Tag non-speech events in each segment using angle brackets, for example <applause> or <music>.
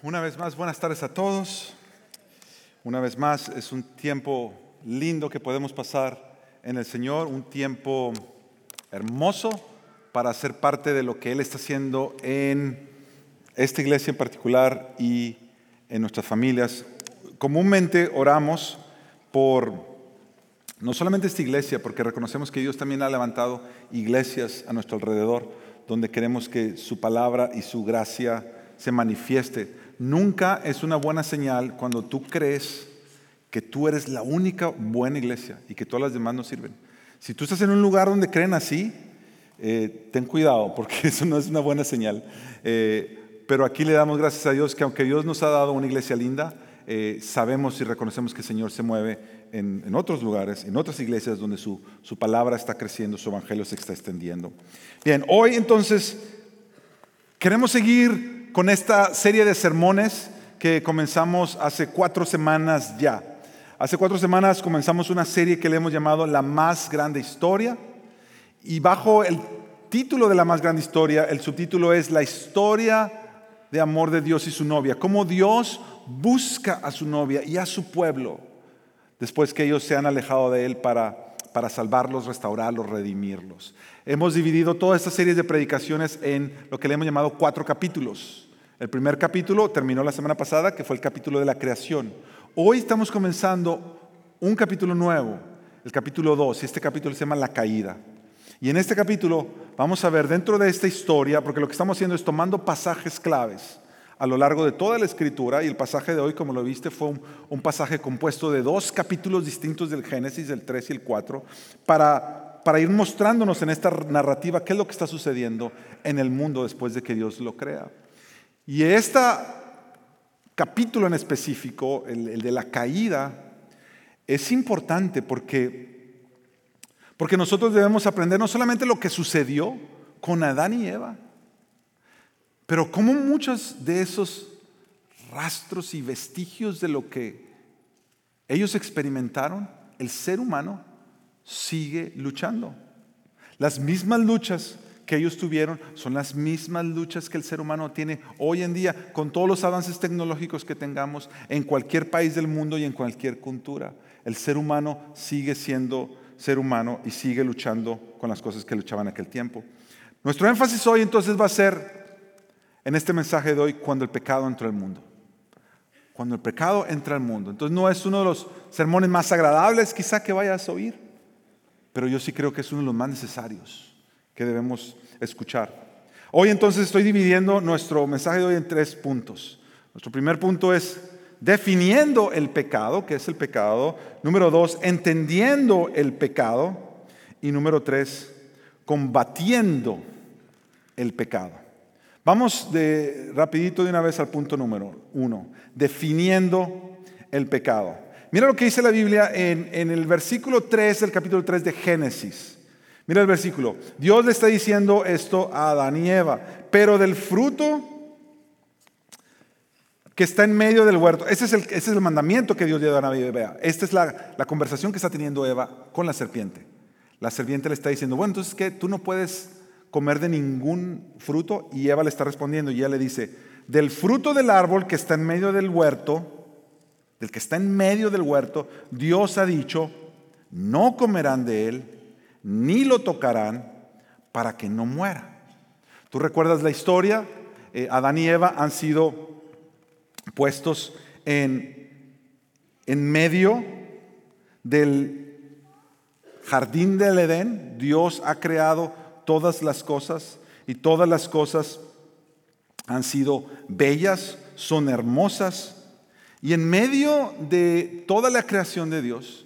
Una vez más, buenas tardes a todos. Una vez más, es un tiempo lindo que podemos pasar en el Señor, un tiempo hermoso para ser parte de lo que Él está haciendo en esta iglesia en particular y en nuestras familias. Comúnmente oramos por no solamente esta iglesia, porque reconocemos que Dios también ha levantado iglesias a nuestro alrededor, donde queremos que su palabra y su gracia se manifieste Nunca es una buena señal cuando tú crees que tú eres la única buena iglesia y que todas las demás no sirven. Si tú estás en un lugar donde creen así, eh, ten cuidado porque <laughs> eso no es una buena señal. Eh, pero aquí le damos gracias a Dios que aunque Dios nos ha dado una iglesia linda, eh, sabemos y reconocemos que el Señor se mueve en, otros lugares, en otras iglesias donde su, su palabra está creciendo, su evangelio se está extendiendo. Bien, hoy entonces queremos seguir con esta serie de sermones que comenzamos hace cuatro semanas ya. Hace cuatro semanas comenzamos una serie que le hemos llamado La más grande historia y bajo el título de La más grande historia, el subtítulo es La historia de amor de Dios y su novia, cómo Dios busca a su novia y a su pueblo después que ellos se han alejado de Él para, para salvarlos, restaurarlos, redimirlos. Hemos dividido toda esta serie de predicaciones en lo que le hemos llamado cuatro capítulos. El primer capítulo terminó la semana pasada, que fue el capítulo de la creación. Hoy estamos comenzando un capítulo nuevo, el capítulo 2, y este capítulo se llama La caída. Y en este capítulo vamos a ver dentro de esta historia, porque lo que estamos haciendo es tomando pasajes claves a lo largo de toda la escritura, y el pasaje de hoy, como lo viste, fue un, pasaje compuesto de dos capítulos distintos del Génesis, el 3 y el 4, para, para ir mostrándonos en esta narrativa qué es lo que está sucediendo en el mundo después de que Dios lo crea. Y este capítulo en específico, el, de la caída, es importante porque, porque nosotros debemos aprender no solamente lo que sucedió con Adán y Eva, pero cómo muchos de esos rastros y vestigios de lo que ellos experimentaron, el ser humano sigue luchando. Las mismas luchas que ellos tuvieron son las mismas luchas que el ser humano tiene hoy en día con todos los avances tecnológicos que tengamos en cualquier país del mundo y en cualquier cultura. El ser humano sigue siendo ser humano y sigue luchando con las cosas que luchaban en aquel tiempo. Nuestro énfasis hoy entonces va a ser en este mensaje de hoy cuando el pecado entró al mundo. Cuando el pecado entra al mundo. Entonces no es uno de los sermones más agradables quizá que vayas a oír, pero yo sí creo que es uno de los más necesarios que debemos escuchar. Hoy entonces estoy dividiendo nuestro mensaje de hoy en tres puntos. Nuestro primer punto es definiendo el pecado, que es el pecado. Número dos, entendiendo el pecado. Y número tres, combatiendo el pecado. Vamos de rapidito de una vez al punto número uno, definiendo el pecado. Mira lo que dice la Biblia en, el versículo 3 del capítulo 3 de Génesis. Mira el versículo. Dios le está diciendo esto a Adán y Eva, pero del fruto que está en medio del huerto. Ese es el, mandamiento que Dios le da a Eva. Esta es la, la, conversación que está teniendo Eva con la serpiente. La serpiente le está diciendo, bueno, entonces que tú no puedes comer de ningún fruto. Y Eva le está respondiendo y ella le dice, del fruto del árbol que está en medio del huerto, del que está en medio del huerto, Dios ha dicho, no comerán de él ni lo tocarán para que no muera. ¿Tú recuerdas la historia? Eh, Adán y Eva han sido puestos en, en medio del jardín del Edén. Dios ha creado todas las cosas y todas las cosas han sido bellas, son hermosas. Y en medio de toda la creación de Dios,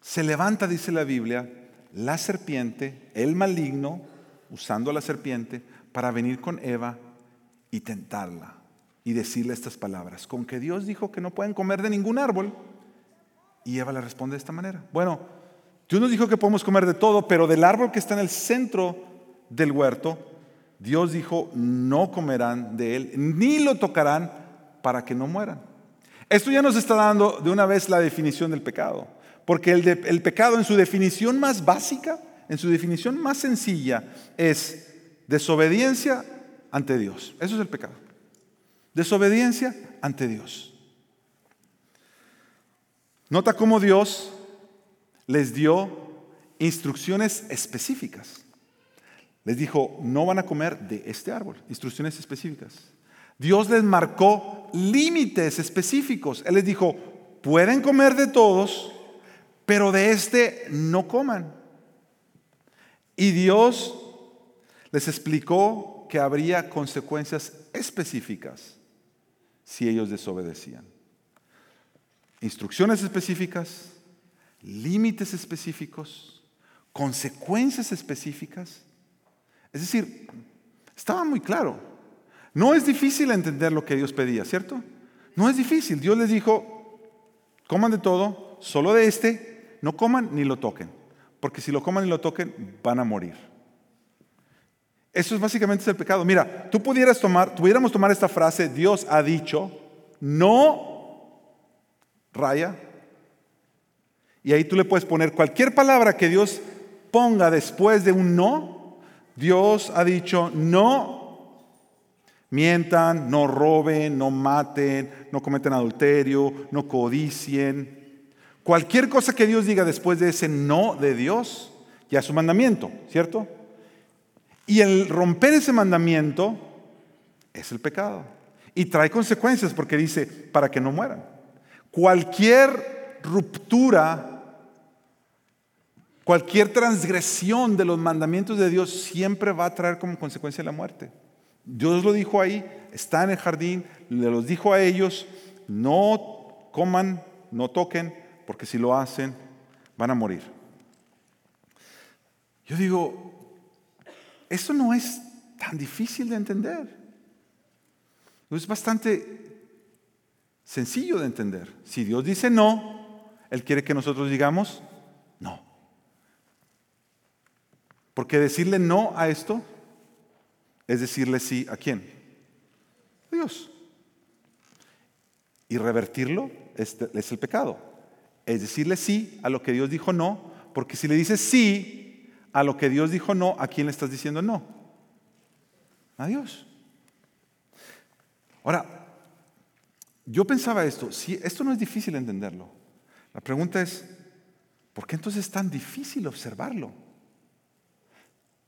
se levanta, dice la Biblia, la serpiente, el maligno, usando a la serpiente para venir con Eva y tentarla y decirle estas palabras. Con que Dios dijo que no pueden comer de ningún árbol. Y Eva le responde de esta manera. Bueno, Dios nos dijo que podemos comer de todo, pero del árbol que está en el centro del huerto, Dios dijo, no comerán de él, ni lo tocarán para que no mueran. Esto ya nos está dando de una vez la definición del pecado. Porque el, el pecado en su definición más básica, en su definición más sencilla, es desobediencia ante Dios. Eso es el pecado. Desobediencia ante Dios. Nota cómo Dios les dio instrucciones específicas. Les dijo, no van a comer de este árbol, instrucciones específicas. Dios les marcó límites específicos. Él les dijo, pueden comer de todos, pero de este no coman. Y Dios les explicó que habría consecuencias específicas si ellos desobedecían. Instrucciones específicas, límites específicos, consecuencias específicas. Es decir, estaba muy claro. No es difícil entender lo que Dios pedía, ¿cierto? No es difícil. Dios les dijo, coman de todo, solo de este, no coman ni lo toquen, porque si lo coman y lo toquen, van a morir. Eso es básicamente el pecado. Mira, tú pudieras tomar, pudiéramos tomar esta frase, Dios ha dicho, no raya, y ahí tú le puedes poner cualquier palabra que Dios ponga después de un no. Dios ha dicho no mientan, no roben, no maten, no cometen adulterio, no codicien. Cualquier cosa que Dios diga después de ese no de Dios, ya es un mandamiento, ¿cierto? Y el romper ese mandamiento es el pecado. Y trae consecuencias porque dice, para que no mueran. Cualquier ruptura Cualquier transgresión de los mandamientos de Dios siempre va a traer como consecuencia la muerte. Dios lo dijo ahí, está en el jardín, le los dijo a ellos, no coman, no toquen, porque si lo hacen, van a morir. Yo digo, eso no es tan difícil de entender. Es bastante sencillo de entender. Si Dios dice no, Él quiere que nosotros digamos no. Porque decirle no a esto es decirle sí a quién? A Dios. Y revertirlo es, el pecado. Es decirle sí a lo que Dios dijo no, porque si le dices sí a lo que Dios dijo no, ¿a quién le estás diciendo no? A Dios. Ahora, yo pensaba esto, si esto no es difícil entenderlo, la pregunta es, ¿por qué entonces es tan difícil observarlo?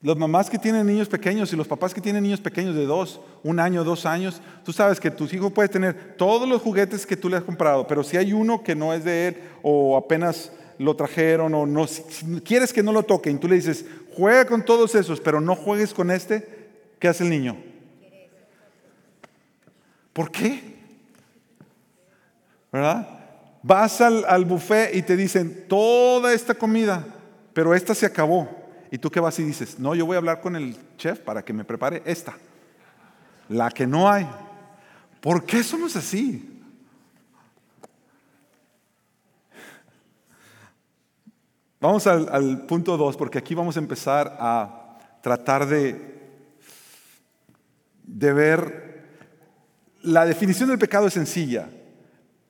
Los mamás que tienen niños pequeños y los papás que tienen niños pequeños de dos, un año, dos años, tú sabes que tus hijos pueden tener todos los juguetes que tú le has comprado, pero si hay uno que no es de él o apenas lo trajeron o no, si quieres que no lo toquen, tú le dices, juega con todos esos, pero no juegues con este, ¿qué hace el niño? ¿Por qué? ¿Verdad? Vas al, al buffet y te dicen, toda esta comida, pero esta se acabó. ¿Y tú qué vas y dices? No, yo voy a hablar con el chef para que me prepare esta, la que no hay. ¿Por qué somos así? Vamos al, punto 2, porque aquí vamos a empezar a tratar de, de ver, la definición del pecado es sencilla,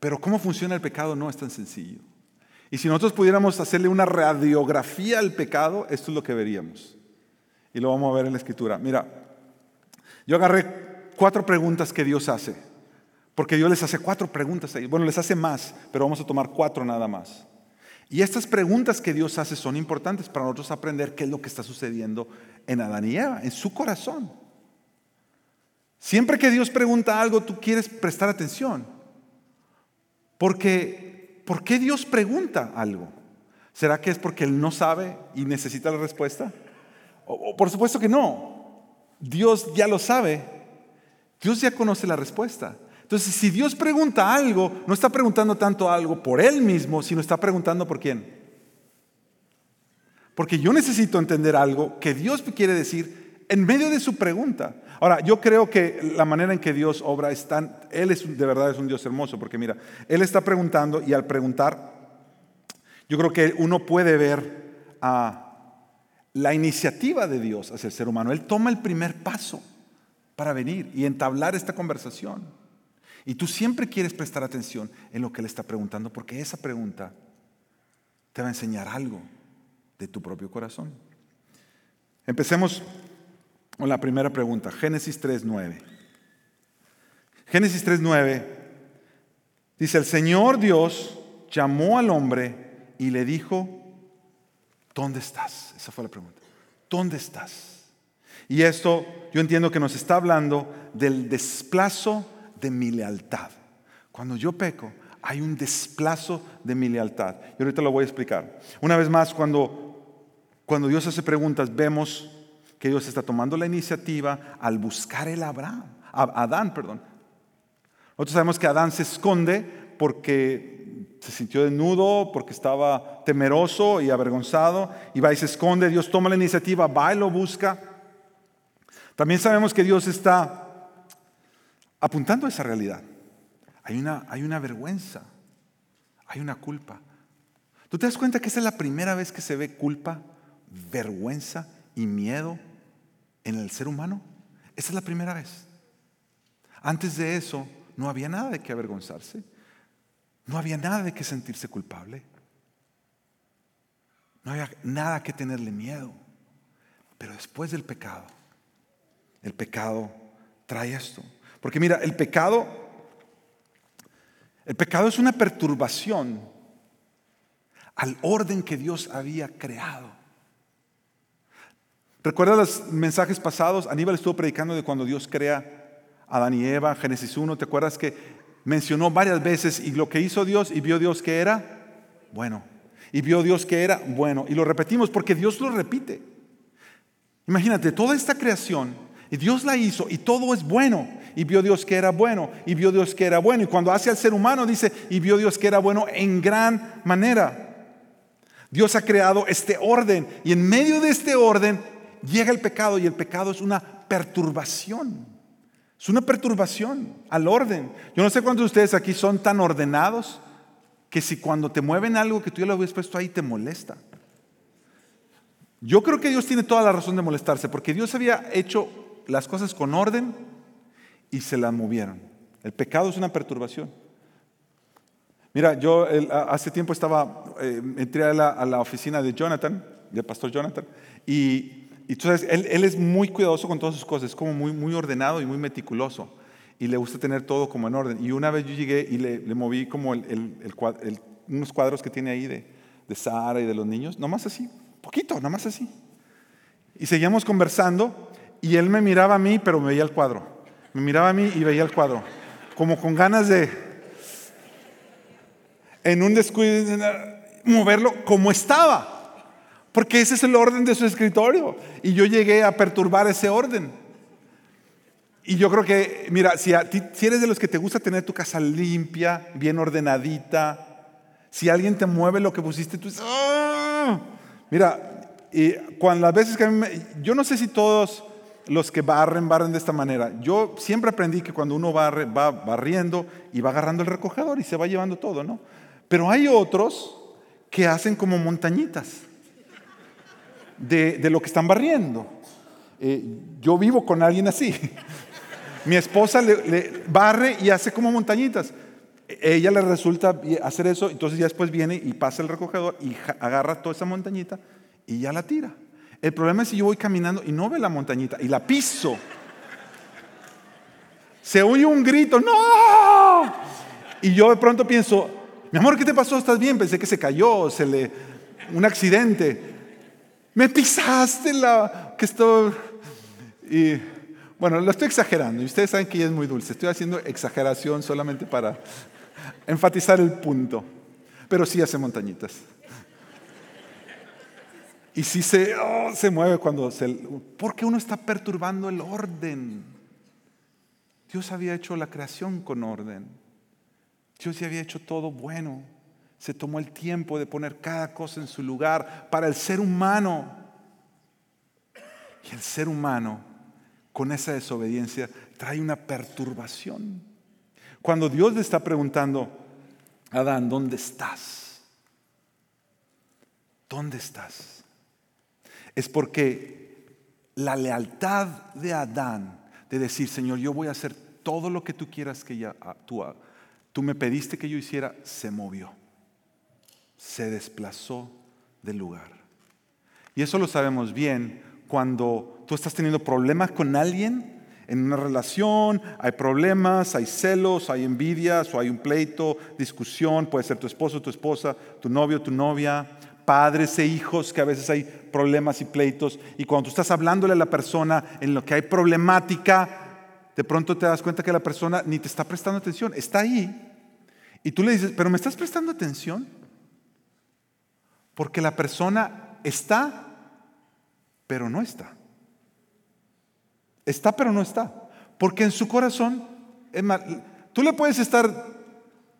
pero cómo funciona el pecado no es tan sencillo. Y si nosotros pudiéramos hacerle una radiografía al pecado, esto es lo que veríamos. Y lo vamos a ver en la escritura. Mira, yo agarré cuatro preguntas que Dios hace. Porque Dios les hace cuatro preguntas ahí. Bueno, les hace más, pero vamos a tomar cuatro nada más. Y estas preguntas que Dios hace son importantes para nosotros aprender qué es lo que está sucediendo en Adán y Eva, en su corazón. Siempre que Dios pregunta algo, tú quieres prestar atención. Porque ¿por qué Dios pregunta algo? ¿Será que es porque Él no sabe y necesita la respuesta? O, por supuesto que no. Dios ya lo sabe. Dios ya conoce la respuesta. Entonces, si Dios pregunta algo, no está preguntando tanto algo por Él mismo, sino está preguntando por quién. Porque yo necesito entender algo que Dios quiere decir en medio de su pregunta. Ahora, yo creo que la manera en que Dios obra es tan, Él es de verdad es un Dios hermoso, porque mira, Él está preguntando y al preguntar, yo creo que uno puede ver la iniciativa de Dios hacia el ser humano. Él toma el primer paso para venir y entablar esta conversación. Y tú siempre quieres prestar atención en lo que Él está preguntando, porque esa pregunta te va a enseñar algo de tu propio corazón. Empecemos con la primera pregunta, Génesis 3.9. Génesis 3.9 dice, el Señor Dios llamó al hombre y le dijo, ¿dónde estás? Esa fue la pregunta. ¿Dónde estás? Y esto yo entiendo que nos está hablando del desplazo de mi lealtad. Cuando yo peco, hay un desplazo de mi lealtad. Y ahorita lo voy a explicar. Una vez más, cuando, cuando Dios hace preguntas, vemos que Dios está tomando la iniciativa al buscar el Abraham, Adán, perdón. Nosotros sabemos que Adán se esconde porque se sintió desnudo, porque estaba temeroso y avergonzado, y va y se esconde. Dios toma la iniciativa, va y lo busca. También sabemos que Dios está apuntando a esa realidad. Hay una, hay una vergüenza, hay una culpa. ¿Tú te das cuenta que esa es la primera vez que se ve culpa, vergüenza y miedo en el ser humano? Esa es la primera vez. Antes de eso no había nada de qué avergonzarse, no había nada de qué sentirse culpable, no había nada que tenerle miedo. Pero después del pecado, el pecado trae esto. Porque mira, el pecado, el pecado es una perturbación al orden que Dios había creado. ¿Recuerdas los mensajes pasados? Aníbal estuvo predicando de cuando Dios crea a Adán y Eva, Génesis 1. ¿Te acuerdas que mencionó varias veces y lo que hizo Dios y vio Dios que era bueno? Y vio Dios que era bueno. Y lo repetimos porque Dios lo repite. Imagínate, toda esta creación, y Dios la hizo y todo es bueno y vio Dios que era bueno, y vio Dios que era bueno. Y cuando hace al ser humano dice, y vio Dios que era bueno en gran manera. Dios ha creado este orden y en medio de este orden llega el pecado y el pecado es una perturbación. Es una perturbación al orden. Yo no sé cuántos de ustedes aquí son tan ordenados que si cuando te mueven algo que tú ya lo habías puesto ahí te molesta. Yo creo que Dios tiene toda la razón de molestarse porque Dios había hecho las cosas con orden y se la movieron. El pecado es una perturbación. Mira, yo hace tiempo estaba, eh, entré a la, oficina de Jonathan, del pastor Jonathan, y, entonces él, es muy cuidadoso con todas sus cosas, es como muy, muy ordenado y muy meticuloso, y le gusta tener todo como en orden. Y una vez yo llegué y le, moví como unos cuadros que tiene ahí de, de Sara y de los niños, nomás así, poquito, nomás así. Y seguíamos conversando, y él me miraba a mí, pero me veía el cuadro. Me miraba a mí y veía el cuadro, como con ganas de, en un descuido, moverlo como estaba. Porque ese es el orden de su escritorio. Y yo llegué a perturbar ese orden. Y yo creo que, mira, si, si eres de los que te gusta tener tu casa limpia, bien ordenadita, si alguien te mueve lo que pusiste, tú dices, ¡Ah!". mira, y cuando las veces que a mí yo no sé si todos los que barren, barren de esta manera. Yo siempre aprendí que cuando uno barre, va barriendo y va agarrando el recogedor y se va llevando todo, ¿no? Pero hay otros que hacen como montañitas de, lo que están barriendo. Eh, yo vivo con alguien así. <laughs> Mi esposa le, barre y hace como montañitas. Ella le resulta hacer eso, entonces ya después viene y pasa el recogedor y agarra toda esa montañita y ya la tira. El problema es si yo voy caminando y no ve la montañita y la piso. Se oye un grito, ¡no! Y yo de pronto pienso, mi amor, ¿qué te pasó? ¿Estás bien? Pensé que se cayó, se le... un accidente. Me pisaste la... que esto... Y bueno, lo estoy exagerando. Y ustedes saben que ella es muy dulce. Estoy haciendo exageración solamente para enfatizar el punto. Pero sí hace montañitas. Y si se, oh, se mueve cuando se... Porque uno está perturbando el orden. Dios había hecho la creación con orden. Dios ya había hecho todo bueno. Se tomó el tiempo de poner cada cosa en su lugar para el ser humano. Y el ser humano, con esa desobediencia, trae una perturbación. Cuando Dios le está preguntando, Adán, ¿dónde estás? ¿Dónde estás? es porque la lealtad de Adán, de decir, Señor, yo voy a hacer todo lo que tú quieras que ya, tú, tú me pediste que yo hiciera, se movió. Se desplazó del lugar. Y eso lo sabemos bien cuando tú estás teniendo problemas con alguien en una relación, hay problemas, hay celos, hay envidias o hay un pleito, discusión, puede ser tu esposo, tu esposa, tu novio, tu novia, padres e hijos, que a veces hay problemas y pleitos. Y cuando tú estás hablándole a la persona en lo que hay problemática, de pronto te das cuenta que la persona ni te está prestando atención, está ahí. Y tú le dices, pero ¿me estás prestando atención? Porque la persona está, pero no está. Está, pero no está. Porque en su corazón, tú le puedes estar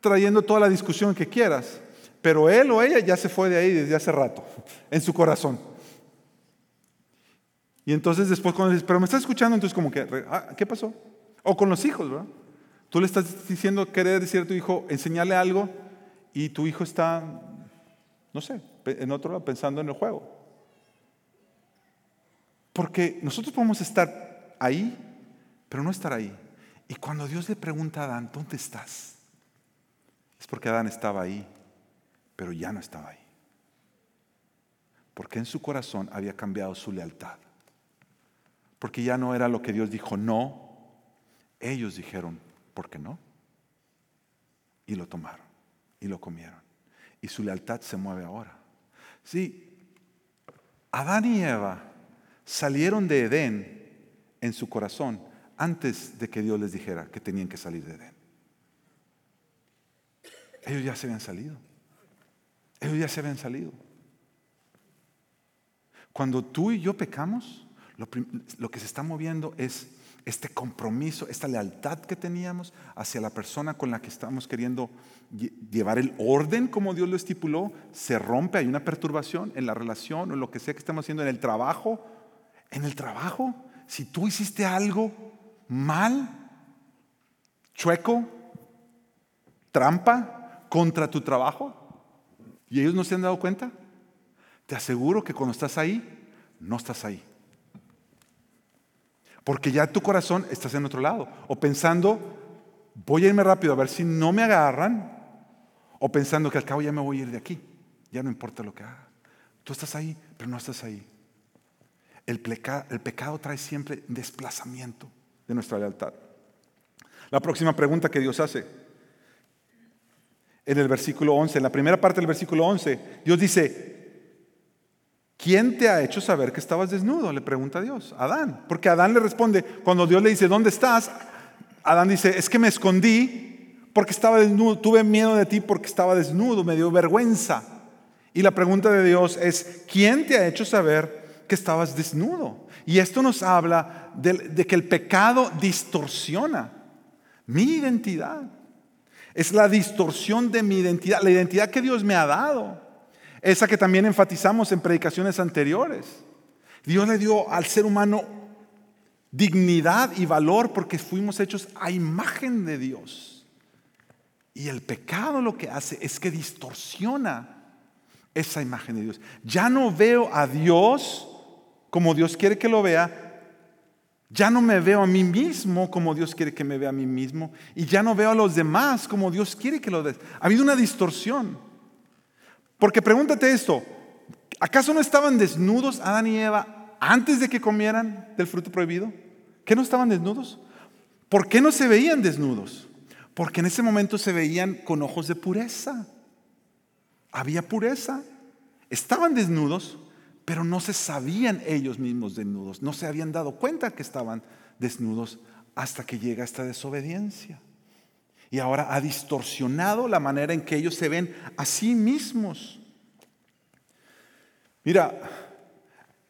trayendo toda la discusión que quieras, pero él o ella ya se fue de ahí desde hace rato, en su corazón. Y entonces después cuando dices, pero me estás escuchando, entonces como que, ah, ¿qué pasó? O con los hijos, ¿verdad? Tú le estás diciendo, querer decir a tu hijo, enseñarle algo, y tu hijo está, no sé, en otro lado, pensando en el juego. Porque nosotros podemos estar ahí, pero no estar ahí. Y cuando Dios le pregunta a Adán, ¿dónde estás? Es porque Adán estaba ahí pero ya no estaba ahí. Porque en su corazón había cambiado su lealtad. Porque ya no era lo que Dios dijo no, ellos dijeron, ¿por qué no? Y lo tomaron y lo comieron. Y su lealtad se mueve ahora. Sí, Adán y Eva salieron de Edén en su corazón antes de que Dios les dijera que tenían que salir de Edén. Ellos ya se habían salido. Ellos ya se habían salido. Cuando tú y yo pecamos, lo, que se está moviendo es este compromiso, esta lealtad que teníamos hacia la persona con la que estamos queriendo llevar el orden como Dios lo estipuló, se rompe, hay una perturbación en la relación o en lo que sea que estamos haciendo en el trabajo. En el trabajo, si tú hiciste algo mal, chueco, trampa contra tu trabajo, ¿Y ellos no se han dado cuenta? Te aseguro que cuando estás ahí, no estás ahí. Porque ya tu corazón estás en otro lado. O pensando, voy a irme rápido a ver si no me agarran. O pensando que al cabo ya me voy a ir de aquí. Ya no importa lo que haga. Tú estás ahí, pero no estás ahí. El, el pecado trae siempre desplazamiento de nuestra lealtad. La próxima pregunta que Dios hace, en el versículo 11, en la primera parte del versículo 11, Dios dice, ¿quién te ha hecho saber que estabas desnudo? Le pregunta a Dios, Adán. Porque Adán le responde, cuando Dios le dice, ¿dónde estás? Adán dice, es que me escondí porque estaba desnudo, tuve miedo de ti porque estaba desnudo, me dio vergüenza. Y la pregunta de Dios es, ¿quién te ha hecho saber que estabas desnudo? Y esto nos habla de, de que el pecado distorsiona mi identidad. Es la distorsión de mi identidad, la identidad que Dios me ha dado. Esa que también enfatizamos en predicaciones anteriores. Dios le dio al ser humano dignidad y valor porque fuimos hechos a imagen de Dios. Y el pecado lo que hace es que distorsiona esa imagen de Dios. Ya no veo a Dios como Dios quiere que lo vea, ya no me veo a mí mismo como Dios quiere que me vea a mí mismo. Y ya no veo a los demás como Dios quiere que lo vean. Ha habido una distorsión. Porque pregúntate esto. ¿Acaso no estaban desnudos Adán y Eva antes de que comieran del fruto prohibido? ¿Qué no estaban desnudos? ¿Por qué no se veían desnudos? Porque en ese momento se veían con ojos de pureza. Había pureza. Estaban desnudos, pero no se sabían ellos mismos desnudos, no se habían dado cuenta que estaban desnudos hasta que llega esta desobediencia. Y ahora ha distorsionado la manera en que ellos se ven a sí mismos. Mira,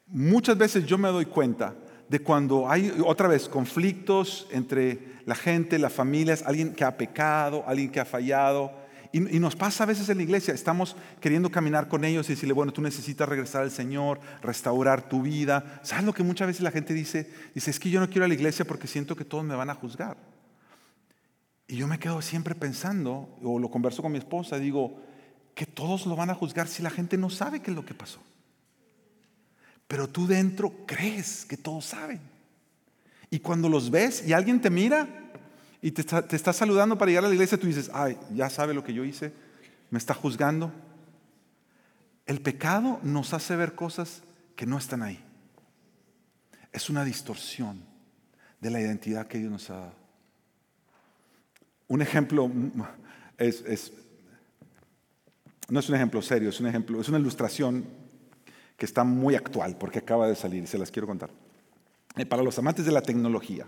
muchas veces yo me doy cuenta de cuando hay otra vez conflictos entre la gente, las familias, alguien que ha pecado, alguien que ha fallado, y, nos pasa a veces en la iglesia, estamos queriendo caminar con ellos y decirle, bueno, tú necesitas regresar al Señor, restaurar tu vida. ¿Sabes lo que muchas veces la gente dice? Dice, es que yo no quiero a la iglesia porque siento que todos me van a juzgar. Y yo me quedo siempre pensando, o lo converso con mi esposa, digo, que todos lo van a juzgar si la gente no sabe qué es lo que pasó. Pero tú dentro crees que todos saben. Y cuando los ves y alguien te mira, y te está, saludando para llegar a la iglesia, tú dices, ay, ya sabe lo que yo hice, me está juzgando. El pecado nos hace ver cosas que no están ahí. Es una distorsión de la identidad que Dios nos ha dado. Un ejemplo es, no es un ejemplo serio, es un ejemplo, es una ilustración que está muy actual porque acaba de salir y se las quiero contar. Eh, para los amantes de la tecnología,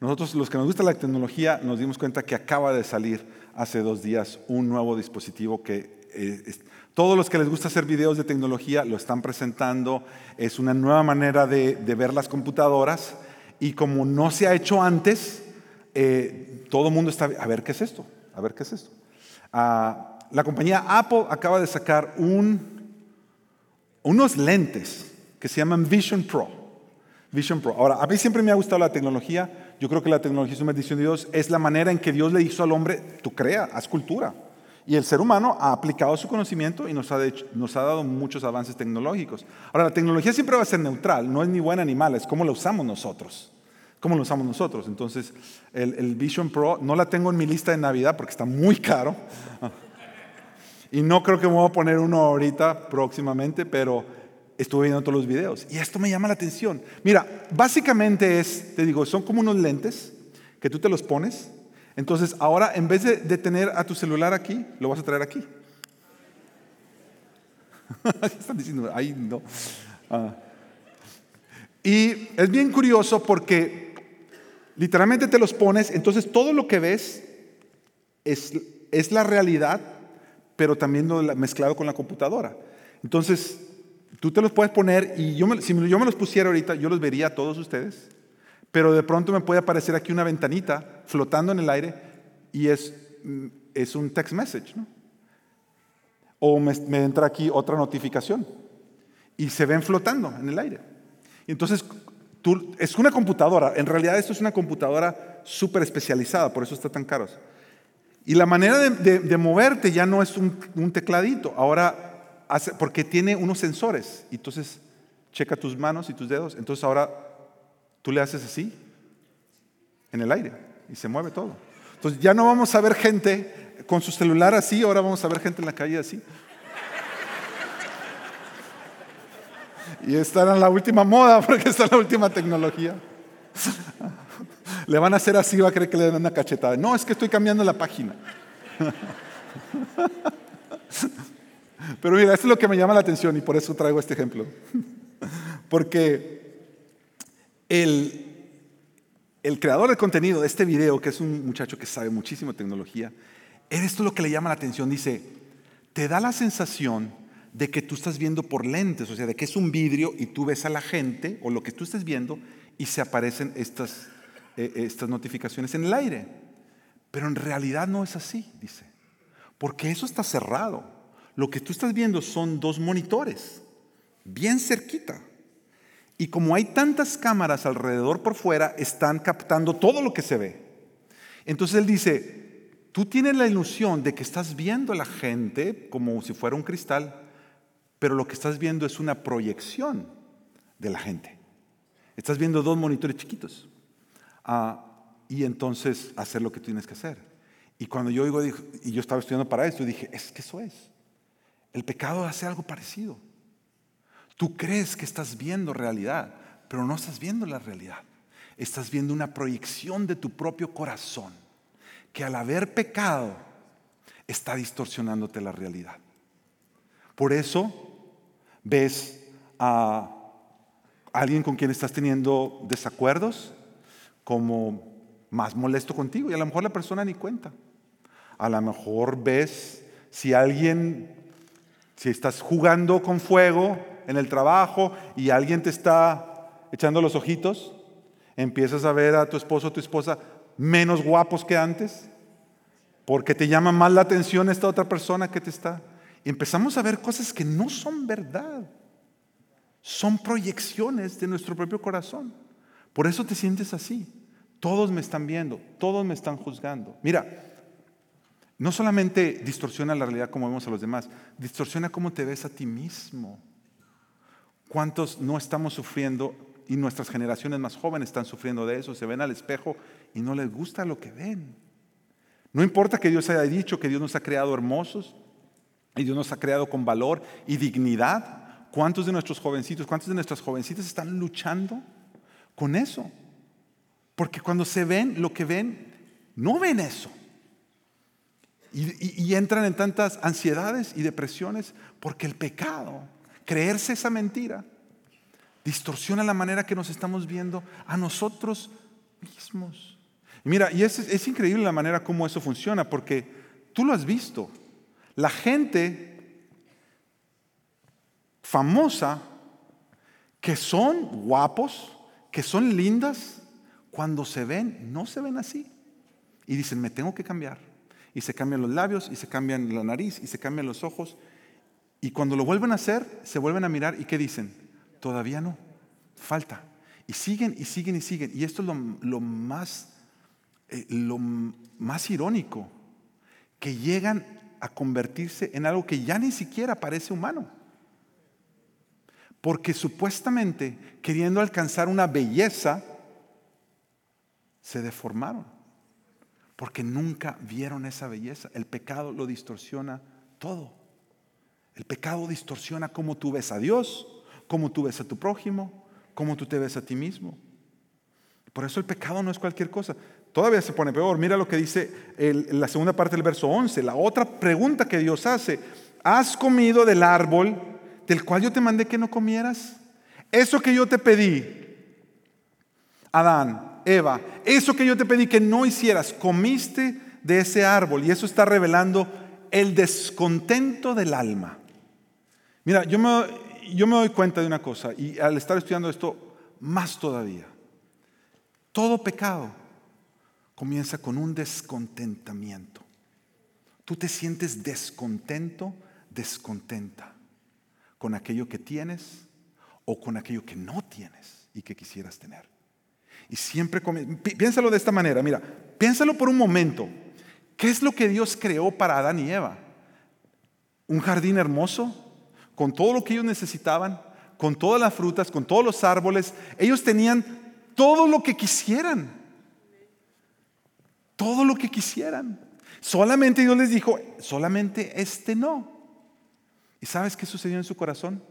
nosotros los que nos gusta la tecnología nos dimos cuenta que acaba de salir hace dos días un nuevo dispositivo que eh, todos los que les gusta hacer videos de tecnología lo están presentando. Es una nueva manera de, ver las computadoras y como no se ha hecho antes, eh, todo el mundo está a ver qué es esto, a ver qué es esto. Ah, la compañía Apple acaba de sacar un, unos lentes que se llaman Vision Pro. Vision Pro. Ahora, a mí siempre me ha gustado la tecnología. Yo creo que la tecnología es una bendición de Dios. Es la manera en que Dios le hizo al hombre, tú crea, haz cultura. Y el ser humano ha aplicado su conocimiento y nos ha, nos ha dado muchos avances tecnológicos. Ahora, la tecnología siempre va a ser neutral, no es ni buena ni mala, es cómo la usamos nosotros. ¿Cómo lo usamos nosotros? Entonces, el, el Vision Pro no la tengo en mi lista de Navidad porque está muy caro. <laughs> Y no creo que me voy a poner uno ahorita próximamente, pero estuve viendo todos los videos y esto me llama la atención. Mira, básicamente es, te digo, son como unos lentes que tú te los pones. Entonces, ahora en vez de, tener a tu celular aquí, lo vas a traer aquí. <laughs> Están diciendo, ahí no. Ah. Y es bien curioso porque literalmente te los pones, entonces todo lo que ves es, es la realidad, pero también mezclado con la computadora. Entonces, Tú te los puedes poner y yo si yo me los pusiera ahorita, yo los vería a todos ustedes, pero de pronto me puede aparecer aquí una ventanita flotando en el aire y es, mm, es un text message, ¿no? O me, entra aquí otra notificación y se ven flotando en el aire. Entonces, tú, es una computadora, en realidad esto es una computadora súper especializada, por eso está tan caro. Y la manera de, moverte ya no es un, tecladito, ahora porque tiene unos sensores. Entonces checa tus manos y tus dedos. Entonces ahora tú le haces así en el aire y se mueve todo. Entonces ya no vamos a ver gente con su celular así, ahora vamos a ver gente en la calle así. Y está en la última moda <laughs> porque está en la última tecnología. Le van a hacer así, va a creer que le dan una cachetada. No, es que estoy cambiando la página. Pero mira, esto es lo que me llama la atención y por eso traigo este ejemplo. Porque el, el creador de contenido de este video, que es un muchacho que sabe muchísimo de tecnología, esto es lo que le llama la atención. Dice, te da la sensación de que tú estás viendo por lentes, o sea, de que es un vidrio y tú ves a la gente o lo que tú estés viendo y se aparecen estas, eh, estas notificaciones en el aire. Pero en realidad no es así, dice, porque eso está cerrado. Lo que tú estás viendo son dos monitores, bien cerquita. Y como hay tantas cámaras alrededor por fuera, están captando todo lo que se ve. Entonces él dice, tú tienes la ilusión de que estás viendo a la gente como si fuera un cristal, pero lo que estás viendo es una proyección de la gente. Estás viendo dos monitores chiquitos. Ah, y entonces hacer lo que tienes que hacer. Y cuando yo oigo, y yo estaba estudiando para esto, dije, es que eso es. El pecado hace algo parecido. Tú crees que estás viendo realidad, pero no estás viendo la realidad. Estás viendo una proyección de tu propio corazón, que al haber pecado está distorsionándote la realidad. Por eso ves a alguien con quien estás teniendo desacuerdos como más molesto contigo y a lo mejor la persona ni cuenta. A lo mejor ves si alguien si estás jugando con fuego en el trabajo y alguien te está echando los ojitos, empiezas a ver a tu esposo o tu esposa menos guapos que antes, porque te llama más la atención esta otra persona que te está. Empezamos a ver cosas que no son verdad, son proyecciones de nuestro propio corazón. Por eso te sientes así. Todos me están viendo, todos me están juzgando. Mira, no solamente distorsiona la realidad como vemos a los demás, distorsiona cómo te ves a ti mismo. ¿Cuántos no estamos sufriendo y nuestras generaciones más jóvenes están sufriendo de eso? Se ven al espejo y no les gusta lo que ven. No importa que Dios haya dicho que Dios nos ha creado hermosos, y Dios nos ha creado con valor y dignidad. ¿Cuántos de nuestros jovencitos, cuántos de nuestras jovencitas están luchando con eso? Porque cuando se ven, lo que ven, no ven eso. Y, entran en tantas ansiedades y depresiones porque el pecado, creerse esa mentira, distorsiona la manera que nos estamos viendo a nosotros mismos. Mira, y es, es increíble la manera como eso funciona porque tú lo has visto. La gente famosa que son guapos, que son lindas, cuando se ven, no se ven así. Y dicen, me tengo que cambiar y se cambian los labios y se cambian la nariz y se cambian los ojos. Y cuando lo vuelven a hacer, se vuelven a mirar y ¿qué dicen? Todavía no, falta. Y siguen y siguen y siguen. Y esto es lo, más, eh, lo más irónico, que llegan a convertirse en algo que ya ni siquiera parece humano. Porque supuestamente, queriendo alcanzar una belleza, se deformaron porque nunca vieron esa belleza. El pecado lo distorsiona todo. El pecado distorsiona cómo tú ves a Dios, cómo tú ves a tu prójimo, cómo tú te ves a ti mismo. Por eso el pecado no es cualquier cosa. Todavía se pone peor. Mira lo que dice la segunda parte del verso 11. La otra pregunta que Dios hace. ¿Has comido del árbol del cual yo te mandé que no comieras? Eso que yo te pedí, Adán, Eva, eso que yo te pedí que no hicieras, comiste de ese árbol y eso está revelando el descontento del alma. Mira, yo me, yo me doy cuenta de una cosa y al estar estudiando esto más todavía. Todo pecado comienza con un descontentamiento. Tú te sientes descontento, descontenta con aquello que tienes o con aquello que no tienes y que quisieras tener. Y siempre piénsalo de esta manera, mira, piénsalo por un momento. ¿Qué es lo que Dios creó para Adán y Eva? Un jardín hermoso, con todo lo que ellos necesitaban, con todas las frutas, con todos los árboles. Ellos tenían todo lo que quisieran. Todo lo que quisieran. Solamente Dios les dijo, solamente este no. ¿Y sabes qué sucedió en su corazón?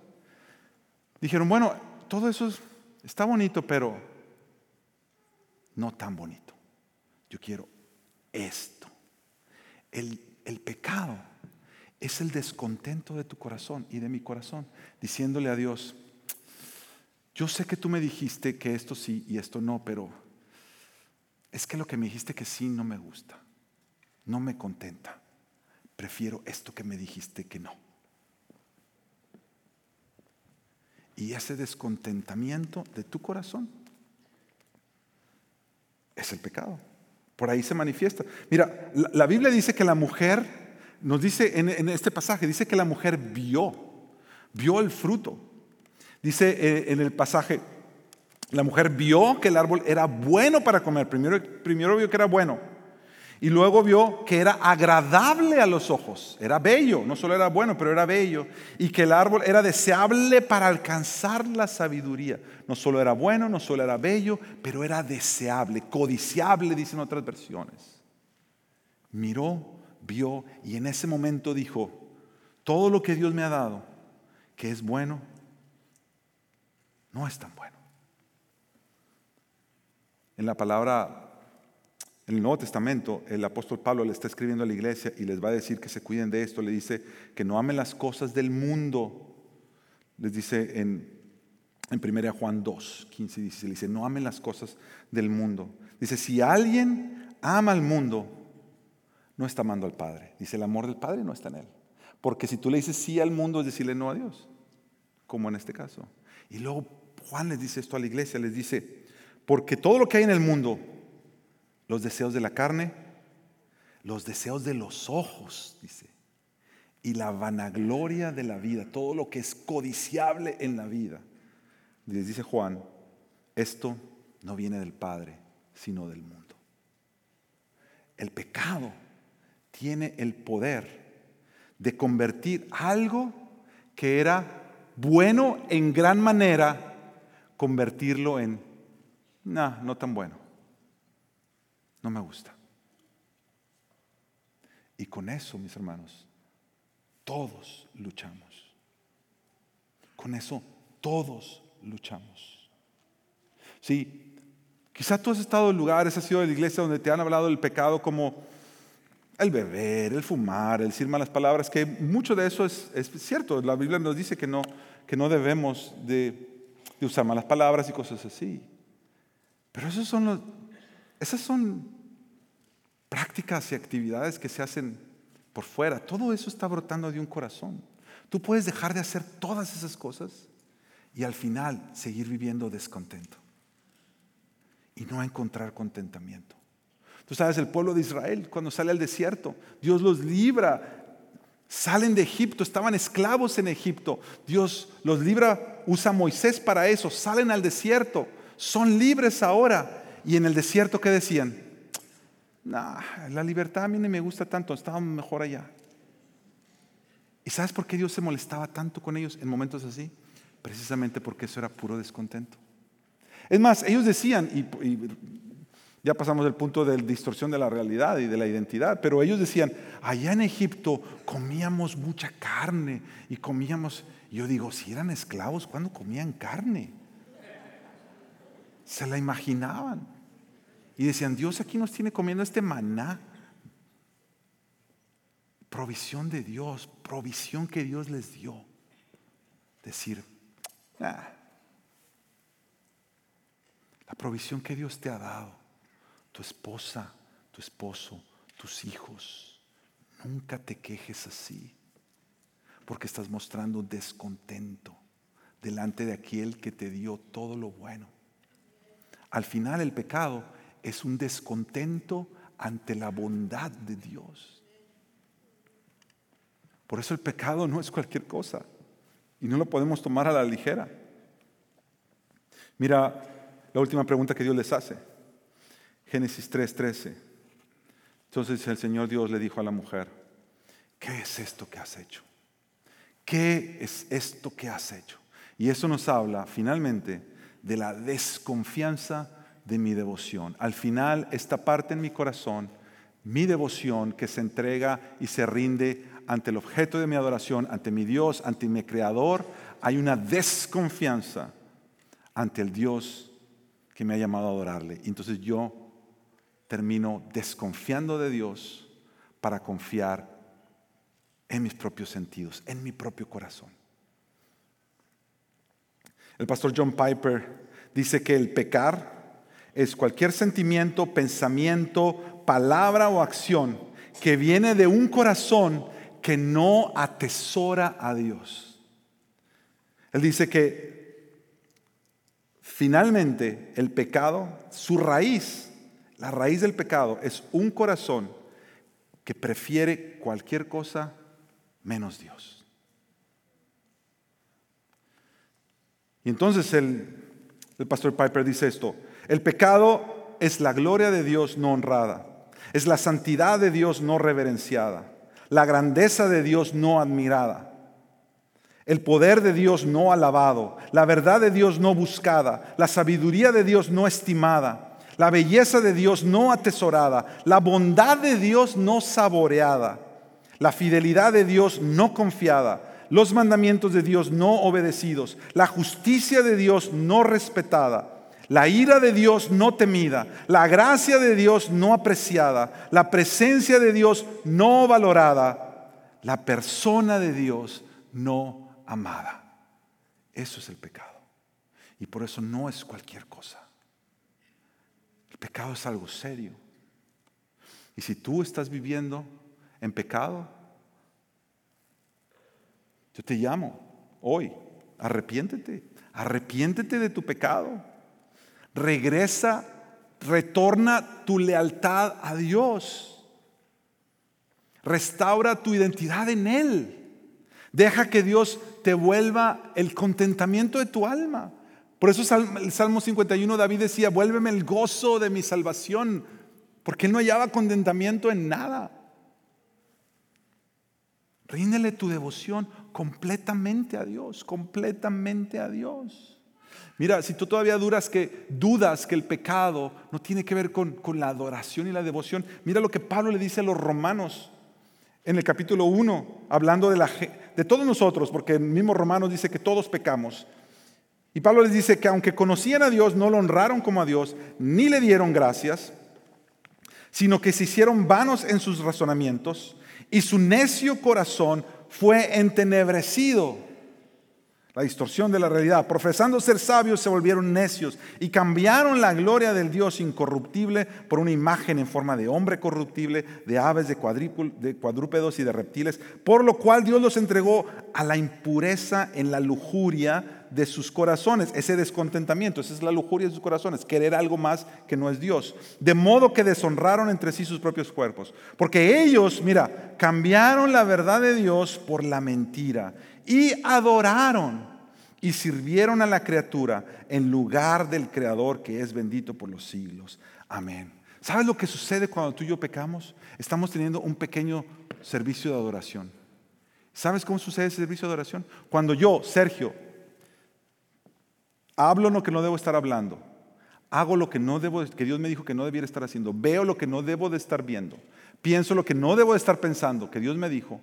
Dijeron, bueno, todo eso está bonito, pero no tan bonito. Yo quiero esto. El, el pecado es el descontento de tu corazón y de mi corazón, diciéndole a Dios, yo sé que tú me dijiste que esto sí y esto no, pero es que lo que me dijiste que sí no me gusta, no me contenta. Prefiero esto que me dijiste que no. Y ese descontentamiento de tu corazón es el pecado. Por ahí se manifiesta. Mira, la, Biblia dice que la mujer, nos dice en, este pasaje, dice que la mujer vio, vio el fruto. Dice eh, en el pasaje, la mujer vio que el árbol era bueno para comer. Primero, vio que era bueno. Y luego vio que era agradable a los ojos, era bello, no solo era bueno, pero era bello, y que el árbol era deseable para alcanzar la sabiduría. No solo era bueno, no solo era bello, pero era deseable, codiciable, dicen otras versiones. Miró, vio y en ese momento dijo, todo lo que Dios me ha dado, que es bueno, no es tan bueno. En la palabra en el Nuevo Testamento, el apóstol Pablo le está escribiendo a la iglesia y les va a decir que se cuiden de esto. Le dice que no amen las cosas del mundo. Les dice en, en 1 Juan 2, 15 y 16, le dice, no amen las cosas del mundo. Dice, si alguien ama al mundo, no está amando al Padre. Dice, el amor del Padre no está en él. Porque si tú le dices sí al mundo, es decirle no a Dios, como en este caso. Y luego Juan les dice esto a la iglesia, les dice, porque todo lo que hay en el mundo, los deseos de la carne, los deseos de los ojos, dice, y la vanagloria de la vida, todo lo que es codiciable en la vida. Dice Juan, esto no viene del Padre, sino del mundo. El pecado tiene el poder de convertir algo que era bueno en gran manera, convertirlo en, no, no tan bueno. No me gusta. Y con eso, mis hermanos, todos luchamos. Con eso todos luchamos. Sí, quizá tú has estado en lugares, has sido de la iglesia donde te han hablado del pecado como el beber, el fumar, el decir malas palabras, que mucho de eso es, cierto. La Biblia nos dice que no, que no debemos de, usar malas palabras y cosas así. Pero son esas son prácticas y actividades que se hacen por fuera. Todo eso está brotando de un corazón. Tú puedes dejar de hacer todas esas cosas y al final seguir viviendo descontento y no encontrar contentamiento. Tú sabes, el pueblo de Israel cuando sale al desierto, Dios los libra, salen de Egipto, estaban esclavos en Egipto, Dios los libra, usa Moisés para eso, salen al desierto, son libres ahora. Y en el desierto, ¿qué decían? la libertad a mí no me gusta tanto, estábamos mejor allá. ¿Y sabes por qué Dios se molestaba tanto con ellos en momentos así? Precisamente porque eso era puro descontento. Es más, ellos decían, y, ya pasamos del punto de distorsión de la realidad y de la identidad, pero ellos decían, allá en Egipto comíamos mucha carne y comíamos, yo digo, si eran esclavos, ¿cuándo comían carne? Se la imaginaban. Y decían, Dios aquí nos tiene comiendo este maná. Provisión de Dios, provisión que Dios les dio. Decir, ah, la provisión que Dios te ha dado, tu esposa, tu esposo, tus hijos, nunca te quejes así, porque estás mostrando descontento delante de aquel que te dio todo lo bueno. Al final el pecado es un descontento ante la bondad de Dios. Por eso el pecado no es cualquier cosa y no lo podemos tomar a la ligera. Mira la última pregunta que Dios les hace. Génesis 3:13. Entonces el Señor Dios le dijo a la mujer, ¿qué es esto que has hecho? ¿Qué es esto que has hecho? Y eso nos habla finalmente de la desconfianza de mi devoción. Al final, esta parte en mi corazón, mi devoción que se entrega y se rinde ante el objeto de mi adoración, ante mi Dios, ante mi Creador, hay una desconfianza ante el Dios que me ha llamado a adorarle. Entonces yo termino desconfiando de Dios para confiar en mis propios sentidos, en mi propio corazón. El pastor John Piper dice que el pecar es cualquier sentimiento, pensamiento, palabra o acción que viene de un corazón que no atesora a Dios. Él dice que finalmente el pecado, su raíz, la raíz del pecado es un corazón que prefiere cualquier cosa menos Dios. Y entonces el, pastor Piper dice esto, el pecado es la gloria de Dios no honrada, es la santidad de Dios no reverenciada, la grandeza de Dios no admirada, el poder de Dios no alabado, la verdad de Dios no buscada, la sabiduría de Dios no estimada, la belleza de Dios no atesorada, la bondad de Dios no saboreada, la fidelidad de Dios no confiada, los mandamientos de Dios no obedecidos, la justicia de Dios no respetada, la ira de Dios no temida, la gracia de Dios no apreciada, la presencia de Dios no valorada, la persona de Dios no amada. Eso es el pecado. Y por eso no es cualquier cosa. El pecado es algo serio. Y si tú estás viviendo en pecado, yo te llamo hoy, arrepiéntete, arrepiéntete de tu pecado. Regresa, retorna tu lealtad a Dios. Restaura tu identidad en Él. Deja que Dios te vuelva el contentamiento de tu alma. Por eso el Salmo 51 David decía, vuélveme el gozo de mi salvación, porque él no hallaba contentamiento en nada. Ríndele tu devoción completamente a Dios, completamente a Dios. Mira, si tú todavía duras que, dudas que el pecado no tiene que ver con, con la adoración y la devoción, mira lo que Pablo le dice a los romanos. en el capítulo 1, hablando de, la, de todos nosotros, porque el mismo Romanos dice que todos pecamos. Y Pablo les dice que aunque conocían a Dios, no lo honraron como a Dios, ni le dieron gracias, sino que se hicieron vanos en sus razonamientos y su necio corazón fue entenebrecido la distorsión de la realidad. Profesando ser sabios se volvieron necios y cambiaron la gloria del Dios incorruptible por una imagen en forma de hombre corruptible, de aves, de, cuadrúpedos y de reptiles, por lo cual Dios los entregó a la impureza en la lujuria de sus corazones, ese descontentamiento, esa es la lujuria de sus corazones, querer algo más que no es Dios. De modo que deshonraron entre sí sus propios cuerpos, porque ellos, mira, cambiaron la verdad de Dios por la mentira y adoraron y sirvieron a la criatura en lugar del Creador que es bendito por los siglos. Amén. ¿Sabes lo que sucede cuando tú y yo pecamos? Estamos teniendo un pequeño servicio de adoración. ¿Sabes cómo sucede ese servicio de adoración? Cuando yo, Sergio, hablo lo que no debo estar hablando, hago lo que no debo, que Dios me dijo que no debiera estar haciendo, veo lo que no debo de estar viendo, pienso lo que no debo de estar pensando, que Dios me dijo,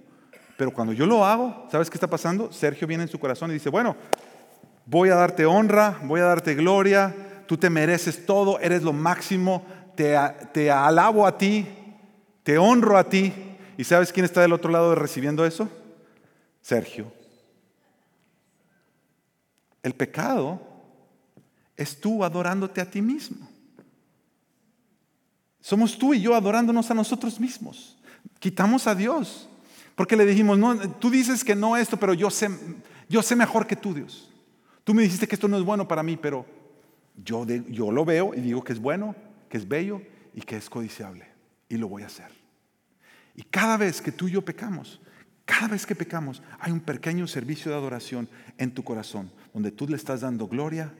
pero cuando yo lo hago, ¿sabes qué está pasando? Sergio viene en su corazón y dice, bueno, voy a darte honra, voy a darte gloria, tú te mereces todo, eres lo máximo, te, alabo a ti, te honro a ti. ¿Y sabes quién está del otro lado recibiendo eso? Sergio. El pecado es tú adorándote a ti mismo. Somos tú y yo adorándonos a nosotros mismos. Quitamos a Dios. Porque le dijimos, tú dices que no esto, pero yo sé, yo sé mejor que tú, Dios. Tú me dijiste que esto no es bueno para mí, pero yo lo veo y digo que es bueno, que es bello y que es codiciable. Y lo voy a hacer. Y cada vez que tú y yo pecamos, cada vez que pecamos, hay un pequeño servicio de adoración en tu corazón, donde tú le estás dando gloria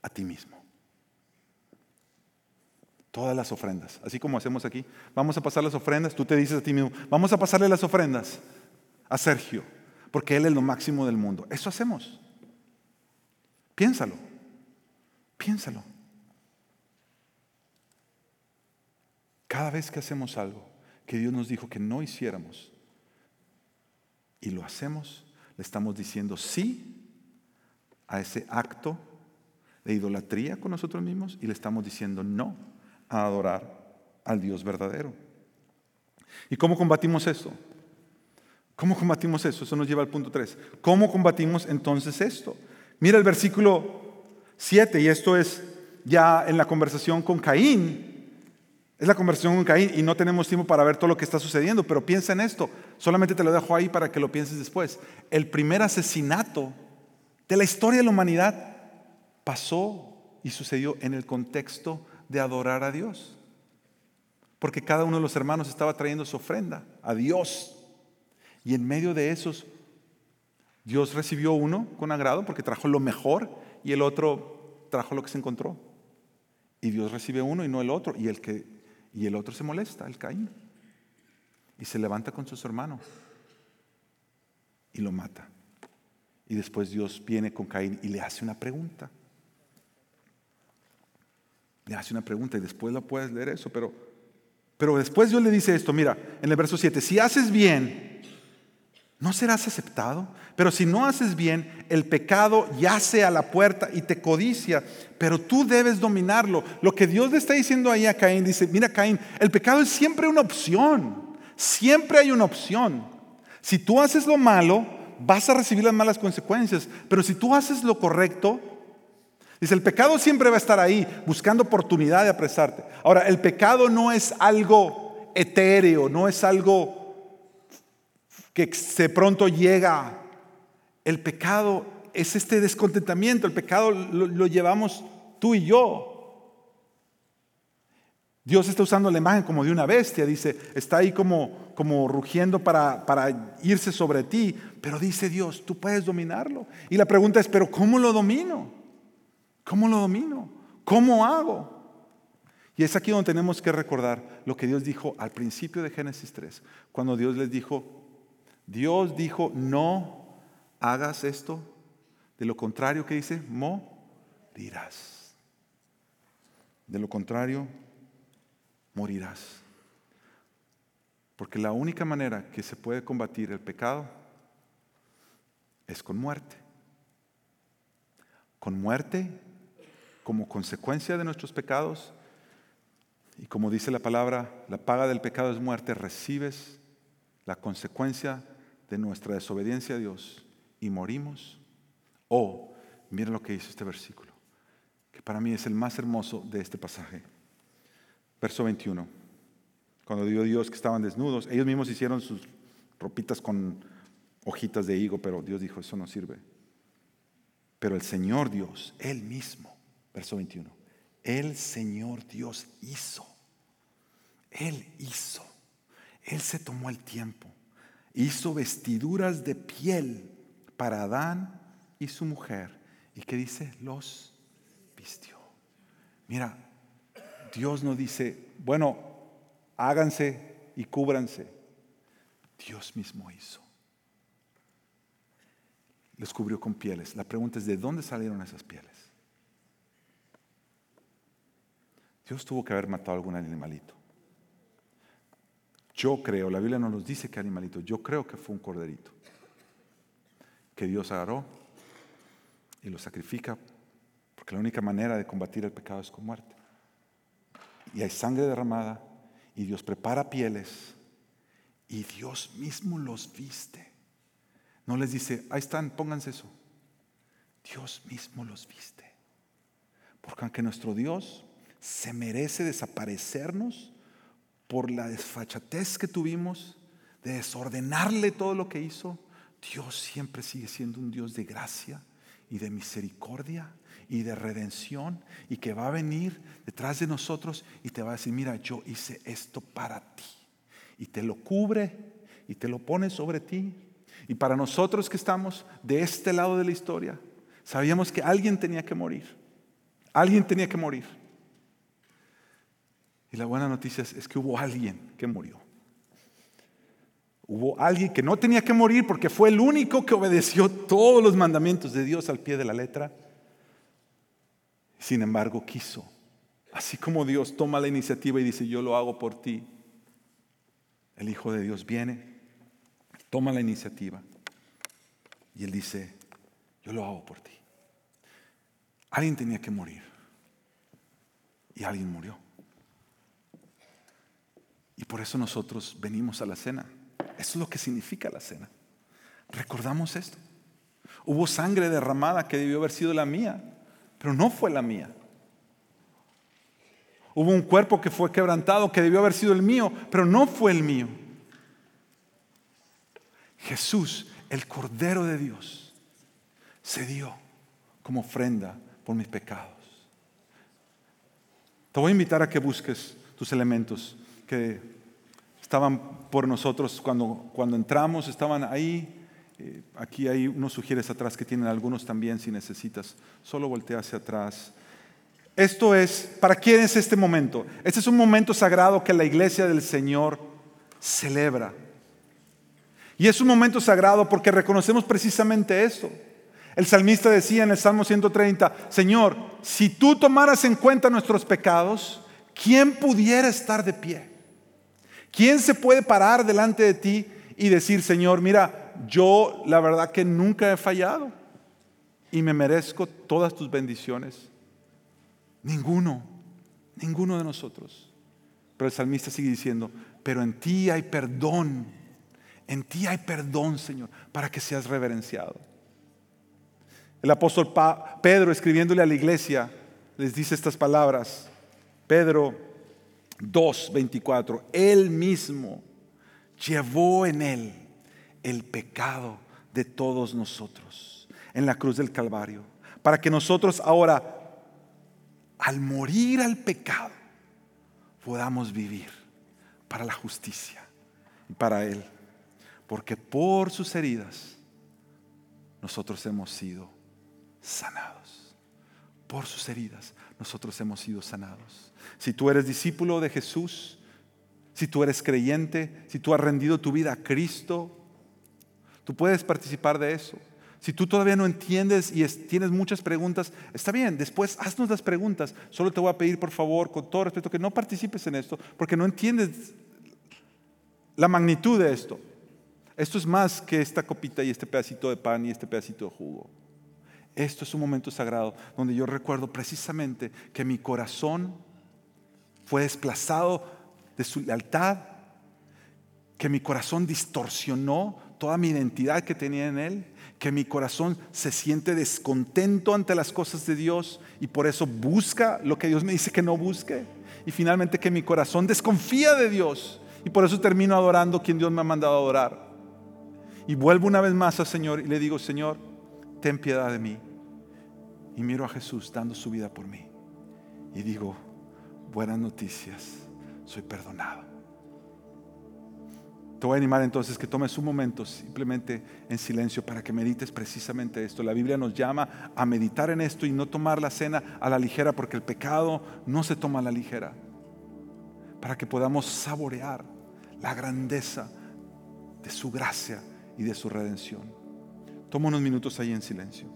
a ti mismo todas las ofrendas, así como hacemos aquí. Vamos a pasar las ofrendas, tú te dices a ti mismo, vamos a pasarle las ofrendas a Sergio, porque él es lo máximo del mundo. Eso hacemos. Piénsalo, piénsalo. Cada vez que hacemos algo que Dios nos dijo que no hiciéramos y lo hacemos, le estamos diciendo sí a ese acto de idolatría con nosotros mismos y le estamos diciendo no a adorar al Dios verdadero. ¿Y cómo combatimos esto? ¿Cómo combatimos eso? Eso nos lleva al punto 3. ¿Cómo combatimos entonces esto? Mira el versículo 7 y esto es ya en la conversación con Caín. Es la conversación con Caín y no tenemos tiempo para ver todo lo que está sucediendo, pero piensa en esto. Solamente te lo dejo ahí para que lo pienses después. El primer asesinato de la historia de la humanidad pasó y sucedió en el contexto de adorar a Dios. Porque cada uno de los hermanos estaba trayendo su ofrenda a Dios. Y en medio de esos, Dios recibió uno con agrado porque trajo lo mejor y el otro trajo lo que se encontró. Y Dios recibe uno y no el otro. Y el, que, y el otro se molesta, el Caín. Y se levanta con sus hermanos y lo mata. Y después Dios viene con Caín y le hace una pregunta le hace una pregunta y después la puedes leer eso, pero, pero después Dios le dice esto, mira, en el verso 7, si haces bien, no serás aceptado, pero si no haces bien, el pecado yace a la puerta y te codicia, pero tú debes dominarlo. Lo que Dios le está diciendo ahí a Caín, dice, mira Caín, el pecado es siempre una opción, siempre hay una opción. Si tú haces lo malo, vas a recibir las malas consecuencias, pero si tú haces lo correcto, Dice, el pecado siempre va a estar ahí, buscando oportunidad de apresarte. Ahora, el pecado no es algo etéreo, no es algo que de pronto llega. El pecado es este descontentamiento, el pecado lo, llevamos tú y yo. Dios está usando la imagen como de una bestia, dice, está ahí como, como rugiendo para, para irse sobre ti, pero dice Dios, tú puedes dominarlo. Y la pregunta es, pero ¿cómo lo domino? ¿Cómo lo domino? ¿Cómo hago? Y es aquí donde tenemos que recordar lo que Dios dijo al principio de Génesis 3, cuando Dios les dijo, Dios dijo, no hagas esto, de lo contrario que dice, morirás. De lo contrario, morirás. Porque la única manera que se puede combatir el pecado es con muerte. Con muerte como consecuencia de nuestros pecados. Y como dice la palabra, la paga del pecado es muerte. Recibes la consecuencia de nuestra desobediencia a Dios y morimos. O, miren lo que dice este versículo, que para mí es el más hermoso de este pasaje. Verso 21. Cuando dio Dios que estaban desnudos, ellos mismos hicieron sus ropitas con hojitas de higo, pero Dios dijo, eso no sirve. Pero el Señor Dios, Él mismo, verso 21, el Señor Dios hizo, Él hizo, Él se tomó el tiempo, hizo vestiduras de piel para Adán y su mujer. ¿Y qué dice? Los vistió. Mira, Dios no dice, bueno, háganse y cúbranse. Dios mismo hizo. Los cubrió con pieles. La pregunta es, ¿de dónde salieron esas pieles? Dios tuvo que haber matado a algún animalito. Yo creo, la Biblia no nos dice qué animalito, yo creo que fue un corderito. Que Dios agarró y lo sacrifica, porque la única manera de combatir el pecado es con muerte. Y hay sangre derramada, y Dios prepara pieles, y Dios mismo los viste. No les dice, ahí están, pónganse eso. Dios mismo los viste. Porque aunque nuestro Dios se merece desaparecernos por la desfachatez que tuvimos, de desordenarle todo lo que hizo, Dios siempre sigue siendo un Dios de gracia y de misericordia y de redención y que va a venir detrás de nosotros y te va a decir, mira, yo hice esto para ti. Y te lo cubre y te lo pone sobre ti y para nosotros que estamos de este lado de la historia, sabíamos que alguien tenía que morir. Alguien tenía que morir. Y la buena noticia es, que hubo alguien que murió. Hubo alguien que no tenía que morir porque fue el único que obedeció todos los mandamientos de Dios al pie de la letra. Sin embargo, quiso. Así como Dios toma la iniciativa y dice, yo lo hago por ti, el Hijo de Dios viene toma la iniciativa y él dice, yo lo hago por ti. Alguien tenía que morir y alguien murió. Y por eso nosotros venimos a la cena. Eso es lo que significa la cena. Recordamos esto. Hubo sangre derramada que debió haber sido la mía, pero no fue la mía. Hubo un cuerpo que fue quebrantado que debió haber sido el mío, pero no fue el mío. Jesús, el Cordero de Dios, se dio como ofrenda por mis pecados. Te voy a invitar a que busques tus elementos que estaban por nosotros cuando, cuando entramos, estaban ahí. Eh, aquí hay unos sugieres atrás que tienen algunos también si necesitas. Solo voltea hacia atrás. Esto es, ¿para quién es este momento? Este es un momento sagrado que la iglesia del Señor celebra. Y es un momento sagrado porque reconocemos precisamente eso. El salmista decía en el Salmo 130, Señor, si tú tomaras en cuenta nuestros pecados, ¿quién pudiera estar de pie? ¿Quién se puede parar delante de ti y decir, Señor, mira, yo la verdad que nunca he fallado y me merezco todas tus bendiciones? Ninguno, ninguno de nosotros. Pero el salmista sigue diciendo, pero en ti hay perdón en ti hay perdón, Señor, para que seas reverenciado. El apóstol Pedro, escribiéndole a la iglesia, les dice estas palabras. Pedro 2:24, Él mismo llevó en Él el pecado de todos nosotros en la cruz del Calvario, para que nosotros ahora, al morir al pecado, podamos vivir para la justicia y para Él porque por sus heridas nosotros hemos sido sanados. Por sus heridas nosotros hemos sido sanados. Si tú eres discípulo de Jesús, si tú eres creyente, si tú has rendido tu vida a Cristo, tú puedes participar de eso. Si tú todavía no entiendes y tienes muchas preguntas, está bien, después haznos las preguntas. Solo te voy a pedir, por favor, con todo respeto, que no participes en esto, porque no entiendes la magnitud de esto. Esto es más que esta copita y este pedacito de pan y este pedacito de jugo. Esto es un momento sagrado donde yo recuerdo precisamente que mi corazón fue desplazado de su lealtad, que mi corazón distorsionó toda mi identidad que tenía en Él, que mi corazón se siente descontento ante las cosas de Dios y por eso busca lo que Dios me dice que no busque. Y finalmente que mi corazón desconfía de Dios y por eso termino adorando quien Dios me ha mandado a adorar. Y vuelvo una vez más al Señor y le digo, Señor, ten piedad de mí. Y miro a Jesús dando su vida por mí. Y digo, buenas noticias, soy perdonado. Te voy a animar entonces que tomes un momento simplemente en silencio para que medites precisamente esto. La Biblia nos llama a meditar en esto y no tomar la cena a la ligera porque el pecado no se toma a la ligera. Para que podamos saborear la grandeza de su gracia y de su redención. Toma unos minutos ahí en silencio.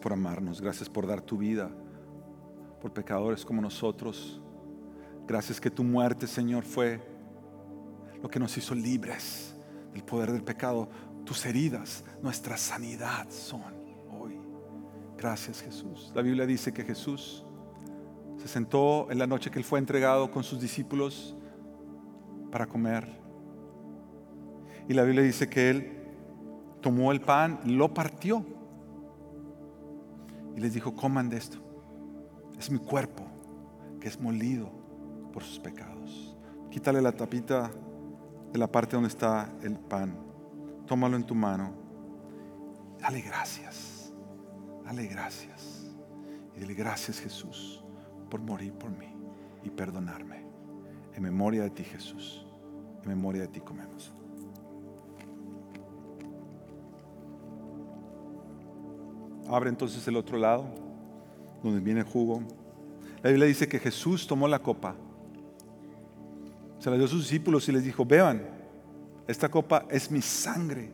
Por amarnos. Gracias por dar tu vida por pecadores como nosotros. Gracias que tu muerte, Señor, fue lo que nos hizo libres del poder del pecado. Tus heridas, nuestra sanidad son hoy. Gracias Jesús. La Biblia dice que Jesús se sentó en la noche que Él fue entregado con sus discípulos para comer. Y la Biblia dice que Él tomó el pan, lo partió les dijo, coman de esto. Es mi cuerpo que es molido por sus pecados. Quítale la tapita de la parte donde está el pan. Tómalo en tu mano. Dale gracias. Dale gracias. Y dile gracias Jesús por morir por mí y perdonarme. En memoria de ti Jesús. En memoria de ti comemos. Abre entonces el otro lado, donde viene el jugo. La Biblia dice que Jesús tomó la copa, se la dio a sus discípulos y les dijo, vean, esta copa es mi sangre,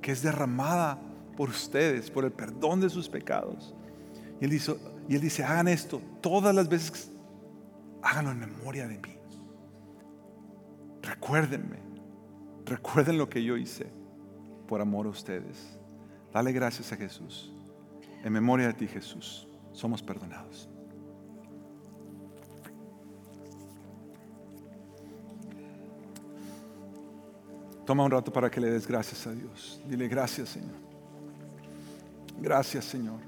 que es derramada por ustedes, por el perdón de sus pecados. Y él, dice, y él dice, hagan esto todas las veces, háganlo en memoria de mí. Recuérdenme, recuerden lo que yo hice por amor a ustedes. Dale gracias a Jesús. En memoria de ti, Jesús, somos perdonados. Toma un rato para que le des gracias a Dios. Dile gracias, Señor. Gracias, Señor.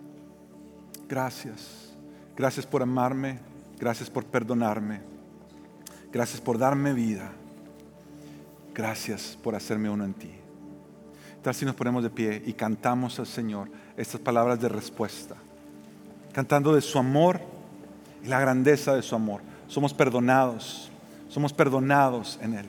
Gracias. Gracias por amarme. Gracias por perdonarme. Gracias por darme vida. Gracias por hacerme uno en ti. Tal si nos ponemos de pie y cantamos al Señor estas palabras de respuesta, cantando de su amor y la grandeza de su amor. Somos perdonados, somos perdonados en Él.